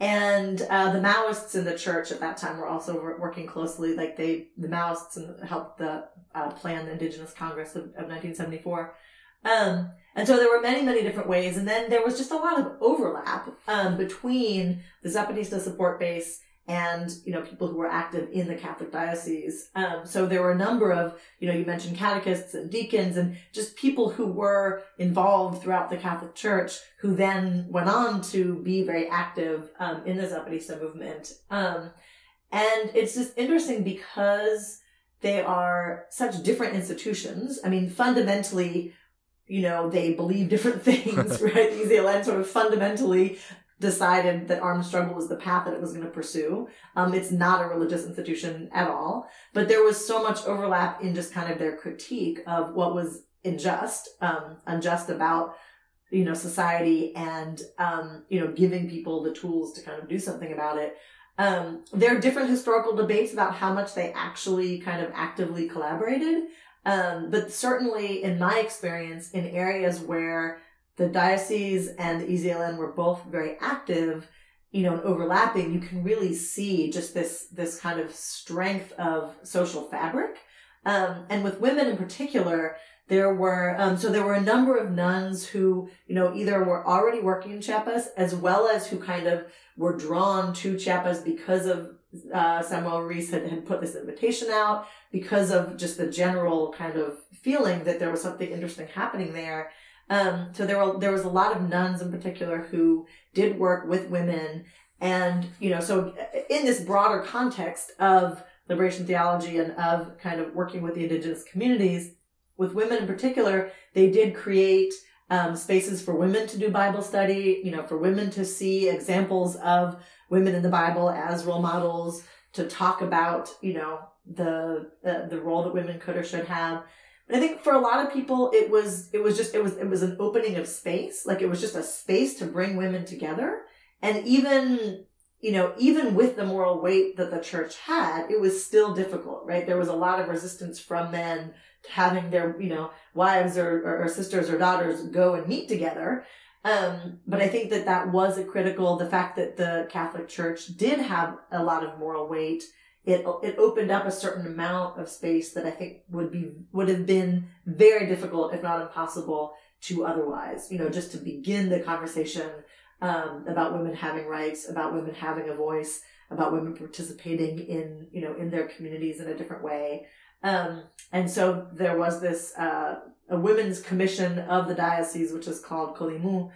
and uh, the Maoists in the church at that time were also working closely. Like they, the Maoists helped the uh, plan the Indigenous Congress of, of 1974. Um, and so there were many, many different ways. And then there was just a lot of overlap um, between the Zapatista support base and you know people who were active in the Catholic diocese. Um, so there were a number of you know you mentioned catechists and deacons and just people who were involved throughout the Catholic Church who then went on to be very active um, in the Zapatista movement. Um, and it's just interesting because they are such different institutions. I mean, fundamentally, you know, they believe different things, right? The EZLN sort of fundamentally decided that armed struggle was the path that it was going to pursue. Um, it's not a religious institution at all, but there was so much overlap in just kind of their critique of what was unjust, um, unjust about you know society and um, you know giving people the tools to kind of do something about it. Um, there are different historical debates about how much they actually kind of actively collaborated, um, but certainly in my experience, in areas where the diocese and the EZLN were both very active, you know, and overlapping, you can really see just this this kind of strength of social fabric. Um, and with women in particular, there were um, so there were a number of nuns who you know either were already working in Chiapas as well as who kind of were drawn to Chiapas because of uh, Samuel Ruiz had, had put this invitation out because of just the general kind of feeling that there was something interesting happening there. Um, so there were there was a lot of nuns in particular who did work with women, and you know, so in this broader context of liberation theology and of kind of working with the indigenous communities, with women in particular, they did create um, spaces for women to do Bible study, you know, for women to see examples of women in the Bible as role models, to talk about, you know, the the, the role that women could or should have. And I think for a lot of people, it was it was just it was it was an opening of space, like it was just a space to bring women together. And even you know, even with the moral weight that the church had, it was still difficult, right? There was a lot of resistance from men having their, you know, wives or, or, or sisters or daughters go and meet together. Um, but I think that that was a critical, the fact that the Catholic Church did have a lot of moral weight, it, it opened up a certain amount of space that I think would be, would have been very difficult, if not impossible to otherwise, you know, just to begin the conversation, um, about women having rights, about women having a voice, about women participating in, you know, in their communities in a different way. Um, and so there was this, uh, a women's commission of the diocese, which is called CODIMUJ,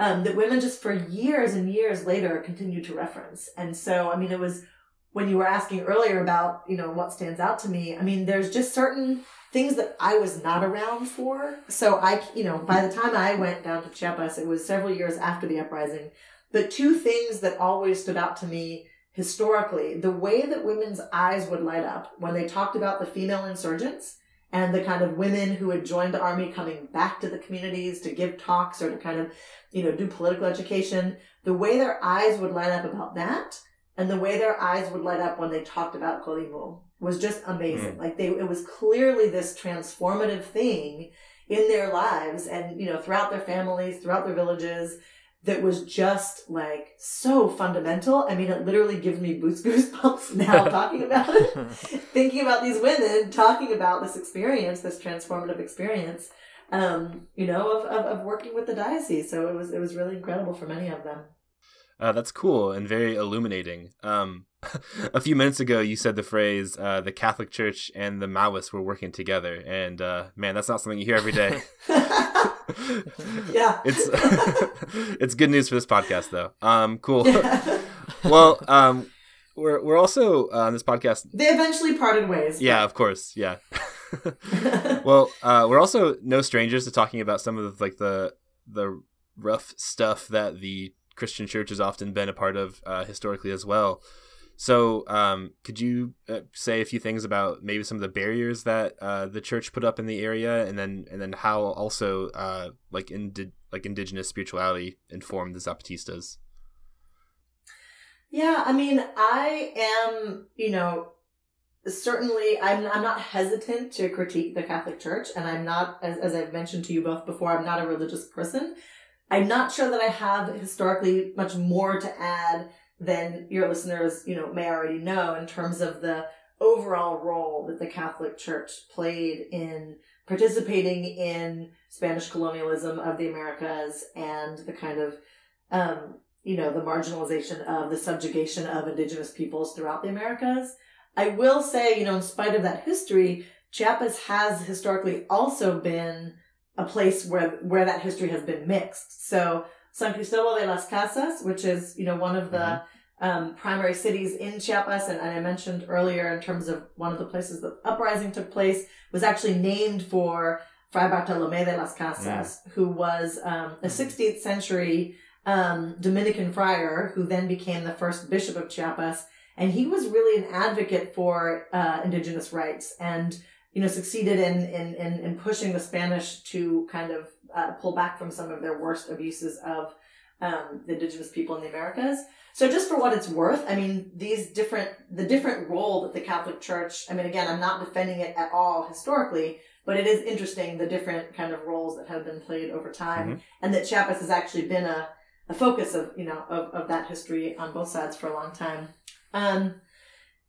um, that women just for years and years later continued to reference. And so, I mean, it was when you were asking earlier about, you know, what stands out to me. I mean, there's just certain things that I was not around for. So I, you know, by the time I went down to Chiapas, it was several years after the uprising. But two things that always stood out to me historically, the way that women's eyes would light up when they talked about the female insurgents and the kind of women who had joined the army coming back to the communities to give talks or to kind of, you know, do political education, the way their eyes would light up about that and the way their eyes would light up when they talked about CODIMUJ was just amazing. Mm. Like they, it was clearly this transformative thing in their lives and, you know, throughout their families, throughout their villages that was just like so fundamental. I mean, it literally gives me goosebumps now talking about it, thinking about these women talking about this experience, this transformative experience, um, you know, of, of, of working with the diocese. So it was, it was really incredible for many of them. Uh, that's cool and very illuminating. Um, a few minutes ago, you said the phrase uh, "the Catholic Church and the Maoists were working together," and uh, man, that's not something you hear every day. yeah, it's it's good news for this podcast, though. Um, cool. well, um, we're we're also uh, on this podcast. They eventually parted ways. Yeah, but... of course. Yeah. well, uh, we're also no strangers to talking about some of the, like the the rough stuff that the Christian church has often been a part of uh, historically as well. So, um, could you uh, say a few things about maybe some of the barriers that uh, the church put up in the area, and then and then how also uh, like indi- like indigenous spirituality informed the Zapatistas? Yeah, I mean, I am, you know, certainly I'm I'm not hesitant to critique the Catholic Church, and I'm not, as, as I've mentioned to you both before, I'm not a religious person. I'm not sure that I have historically much more to add than your listeners, you know, may already know in terms of the overall role that the Catholic Church played in participating in Spanish colonialism of the Americas and the kind of, um, you know, the marginalization of the subjugation of indigenous peoples throughout the Americas. I will say, you know, in spite of that history, Chiapas has historically also been a place where where that history has been mixed. So San Cristobal de las Casas, which is you know one of the mm-hmm. um, primary cities in Chiapas, and, and, I mentioned earlier in terms of one of the places that uprising took place, was actually named for Fray Bartolomé de las Casas, mm. who was um, a 16th mm-hmm. century um, Dominican friar who then became the first bishop of Chiapas, and he was really an advocate for uh, indigenous rights and you know, succeeded in, in, in, in pushing the Spanish to kind of uh, pull back from some of their worst abuses of um, the indigenous people in the Americas. So just for what it's worth, I mean, these different, the different role that the Catholic Church, I mean, again, I'm not defending it at all historically, but it is interesting the different kind of roles that have been played over time mm-hmm. and that Chiapas has actually been a, a focus of, you know, of, of that history on both sides for a long time. Um,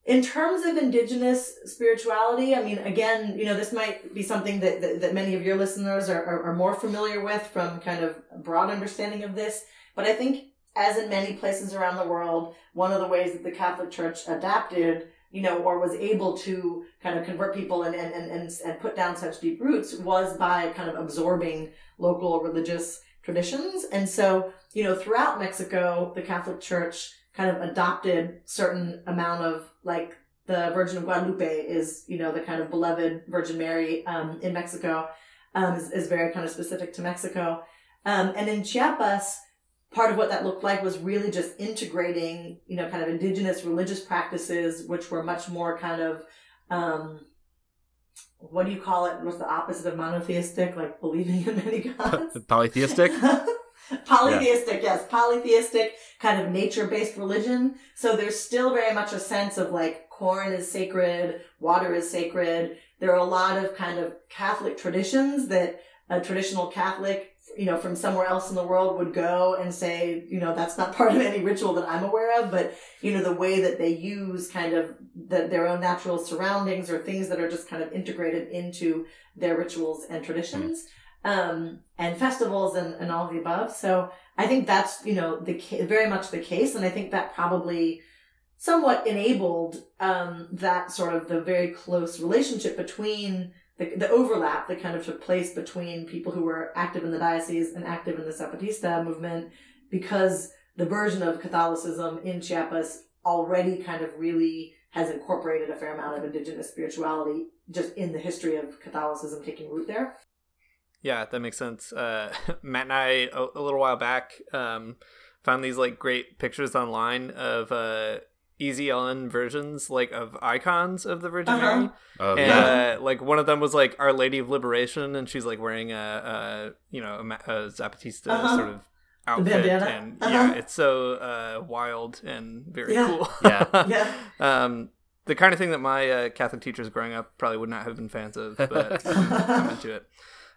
in terms of indigenous spirituality, I mean, again, you know, this might be something that, that, that many of your listeners are, are, are, more familiar with from kind of broad understanding of this. But I think, as in many places around the world, one of the ways that the Catholic Church adapted, you know, or was able to kind of convert people and, and, and, and put down such deep roots was by kind of absorbing local religious traditions. And so, you know, throughout Mexico, the Catholic Church kind of adopted certain amount of like the Virgin of Guadalupe is, you know, the kind of beloved Virgin Mary um, in Mexico um, is, is very kind of specific to Mexico. Um, and in Chiapas, part of what that looked like was really just integrating, you know, kind of indigenous religious practices, which were much more kind of, um, what do you call it? What's the opposite of monotheistic? Like believing in many gods? Polytheistic? polytheistic, yes, polytheistic kind of nature-based religion. So there's still very much a sense of like corn is sacred, water is sacred. There are a lot of kind of Catholic traditions that a traditional Catholic, you know, from somewhere else in the world would go and say, you know, that's not part of any ritual that I'm aware of, but you know, the way that they use kind of the, their own natural surroundings or things that are just kind of integrated into their rituals and traditions. Hmm. Um, and festivals and, and all the above. So I think that's, you know, the, very much the case. And I think that probably, somewhat enabled um, that sort of the very close relationship between the, the overlap that kind of took place between people who were active in the diocese and active in the Zapatista movement because the version of Catholicism in Chiapas already kind of really has incorporated a fair amount of indigenous spirituality just in the history of Catholicism taking root there. Yeah, that makes sense. Uh, Matt and I, a, a little while back, um, found these like great pictures online of uh, easy on versions like of icons of the Virgin Uh-huh. Mary. Oh, and yeah. uh, like one of them was like Our Lady of Liberation, and she's like wearing a, a you know a, a Zapatista Uh-huh. sort of outfit, bandana. and Uh-huh. yeah, it's so uh, wild and very Yeah. cool. Yeah. Yeah. um, the kind of thing that my uh, Catholic teachers growing up probably would not have been fans of, but I'm, I'm into it.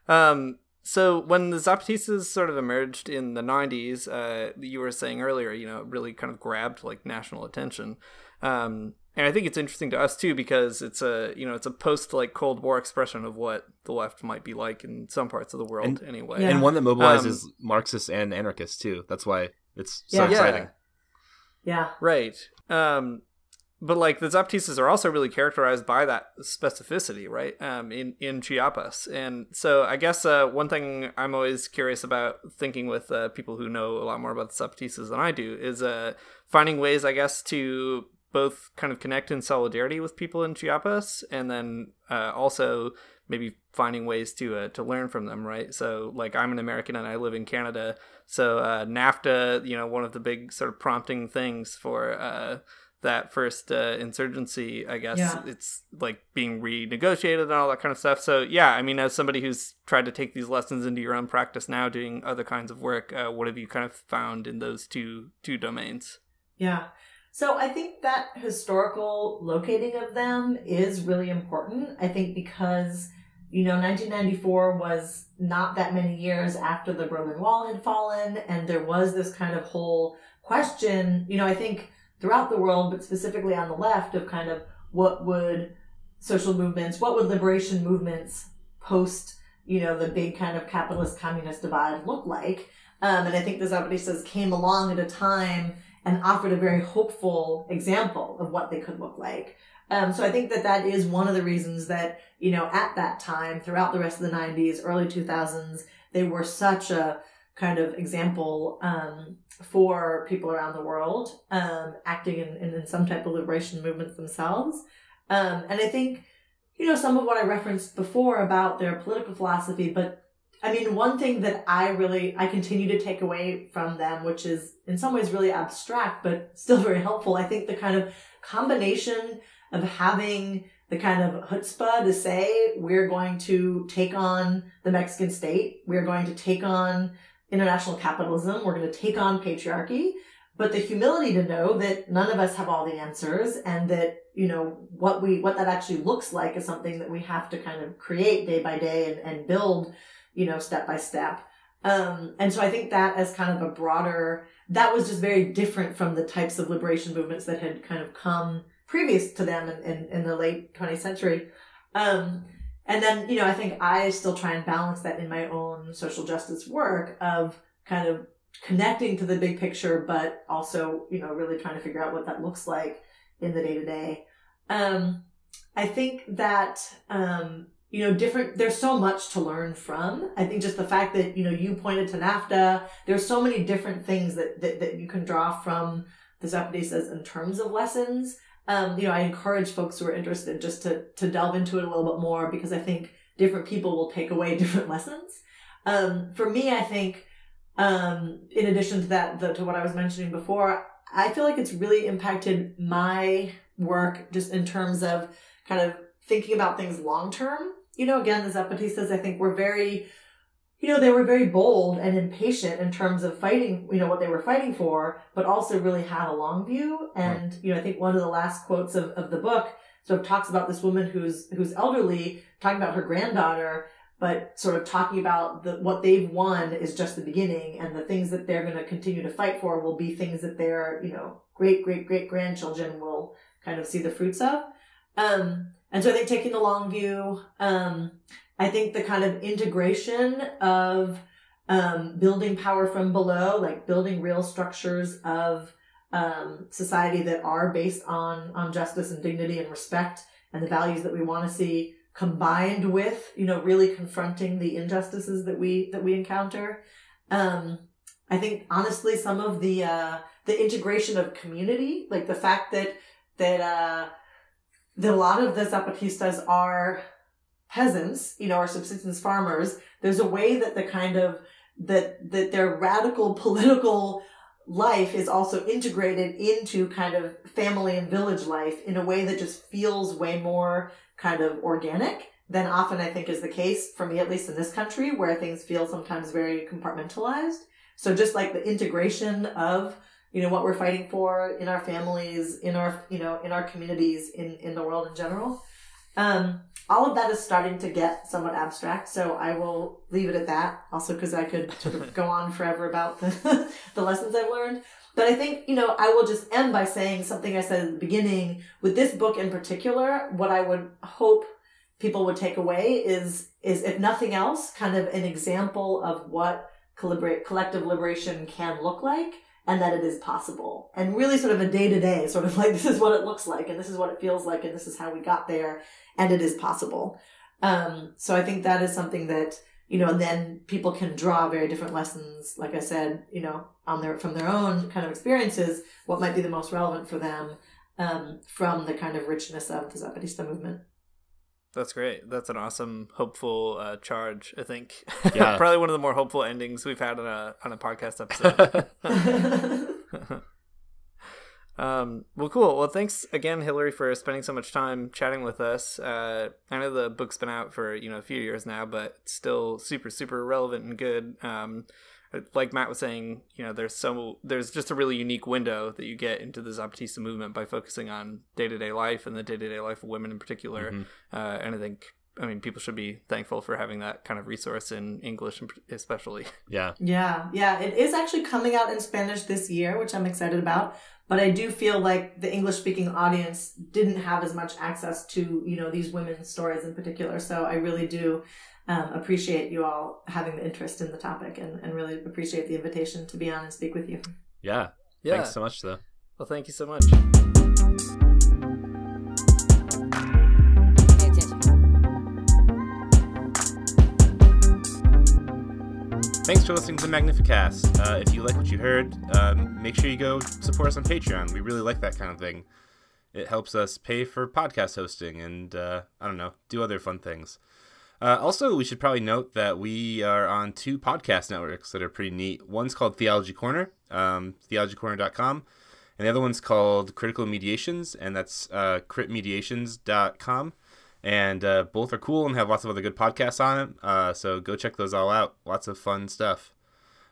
Um, so when the Zapatistas sort of emerged in the 90s, uh, you were saying earlier, you know, it really kind of grabbed like national attention. Um, and I think it's interesting to us too because it's a you know it's a post like Cold War expression of what the left might be like in some parts of the world And- anyway. Yeah. And one that mobilizes Um, Marxists and anarchists too. That's why it's so Yeah. exciting. Yeah. Right. Um, but like the Zapatistas are also really characterized by that specificity, right? Um, in in Chiapas, and so I guess uh, one thing I'm always curious about thinking with uh, people who know a lot more about the Zapatistas than I do is uh, finding ways, I guess, to both kind of connect in solidarity with people in Chiapas, and then uh, also maybe finding ways to uh, to learn from them, right? So, like, I'm an American and I live in Canada, so uh, NAFTA, you know, one of the big sort of prompting things for uh, that first uh, insurgency, I guess, Yeah. it's like being renegotiated and all that kind of stuff. So, yeah, I mean, as somebody who's tried to take these lessons into your own practice now, doing other kinds of work, uh, what have you kind of found in those two two domains? Yeah. So I think that historical locating of them is really important. I think because, you know, 1994 was not that many years after the Berlin Wall had fallen, and there was this kind of whole question, you know, I think throughout the world, but specifically on the left, of kind of what would social movements, what would liberation movements post, you know, the big kind of capitalist communist divide look like. Um, and I think the Zapatistas came along at a time and offered a very hopeful example of what they could look like. Um, so I think that that is one of the reasons that, you know, at that time, throughout the rest of the 90s, early 2000s, they were such a kind of example um, for people around the world um, acting in, in, some type of liberation movements themselves. Um, and I think, you know, some of what I referenced before about their political philosophy, but I mean, one thing that I really, I continue to take away from them, which is in some ways really abstract, but still very helpful. I think the kind of combination of having the kind of chutzpah to say, we're going to take on the Mexican state. We're going to take on international capitalism. We're going to take on patriarchy, but the humility to know that none of us have all the answers and that, you know, what we, what that actually looks like is something that we have to kind of create day by day and, and build you know, step by step. Um, and so I think that as kind of a broader, that was just very different from the types of liberation movements that had kind of come previous to them in, in, in the late 20th century. Um, and then, you know, I think I still try and balance that in my own social justice work of kind of connecting to the big picture, but also, you know, really trying to figure out what that looks like in the day to day. Um, I think that, um, you know, different, there's so much to learn from. I think just the fact that, you know, you pointed to NAFTA, there's so many different things that, that, that you can draw from the Zapatistas in terms of lessons. Um, you know, I encourage folks who are interested just to, to delve into it a little bit more because I think different people will take away different lessons. Um, for me, I think, um, in addition to that, the, to what I was mentioning before, I feel like it's really impacted my work just in terms of kind of thinking about things long term. You know, again, as the Zapatistas, I think, we're very, you know, they were very bold and impatient in terms of fighting, you know, what they were fighting for, but also really had a long view. And, you know, I think one of the last quotes of, of the book sort of talks about this woman who's, who's elderly, talking about her granddaughter, but sort of talking about the, what they've won is just the beginning and the things that they're going to continue to fight for will be things that their, you know, great, great, great grandchildren will kind of see the fruits of. Um, and so I think taking the long view, um, I think the kind of integration of um, building power from below, like building real structures of um, society that are based on on justice and dignity and respect and the values that we want to see, combined with you know really confronting the injustices that we that we encounter. Um, I think honestly, some of the uh, the integration of community, like the fact that that uh, that a lot of the Zapatistas are peasants, you know, are subsistence farmers. There's a way that the kind of that that their radical political life is also integrated into kind of family and village life in a way that just feels way more kind of organic than often I think is the case for me, at least in this country, where things feel sometimes very compartmentalized. So just like the integration of you know what we're fighting for in our families in our you know in our communities in in the world in general um all of that is starting to get somewhat abstract so i will leave it at that. Also because i could sort of go on forever about the the lessons i've learned. But i think you know i will just end by saying something i said at the beginning. With this book in particular what i would hope people would take away is is if nothing else kind of an example of what collective liberation can look like and that it is possible. And really sort of a day to day sort of like this is what it looks like and this is what it feels like and this is how we got there and it is possible. Um, so i think that is something that you know and then people can draw very different lessons like i said you know on their from their own kind of experiences what might be the most relevant for them um, from the kind of richness of the zapatista movement that's great. That's an awesome, hopeful uh, charge. I think. Yeah. Probably one of the more hopeful endings we've had on a on a podcast episode. um, well, cool. Well, thanks again, Hilary, for spending so much time chatting with us. Uh, I know the book's been out for you know a few years now, but still super super relevant and good. Um, like Matt was saying, you know, there's so there's just a really unique window that you get into the Zapatista movement by focusing on day to day life and the day to day life of women in particular. Mm-hmm. Uh, and I think, I mean, people should be thankful for having that kind of resource in English, especially. Yeah. Yeah, yeah. It is actually coming out in Spanish this year, which I'm excited about. But I do feel like the English speaking audience didn't have as much access to, you know, these women's stories in particular. So I really do um, appreciate you all having the interest in the topic and, and really appreciate the invitation to be on and speak with you. Yeah. Yeah. Thanks so much, though. Well, thank you so much. Thanks for listening to the Magnificast. Uh, if you like what you heard, um, make sure you go support us on Patreon. We really like that kind of thing. It helps us pay for podcast hosting and, uh, I don't know, do other fun things. Uh, also, we should probably note that we are on two podcast networks that are pretty neat. One's called Theology Corner, um, theologycorner.com, and the other one's called Critical Mediations, and that's uh, critmediations.com. And uh, both are cool and have lots of other good podcasts on them. Uh, so go check those all out. Lots of fun stuff.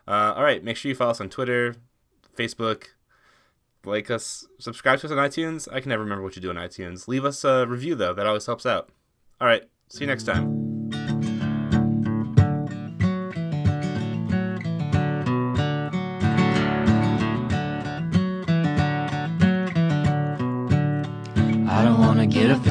Uh, all right, make sure you follow us on Twitter, Facebook, like us, subscribe to us on iTunes. I can never remember what you do on iTunes. Leave us a review, though. That always helps out. All right, see you next time.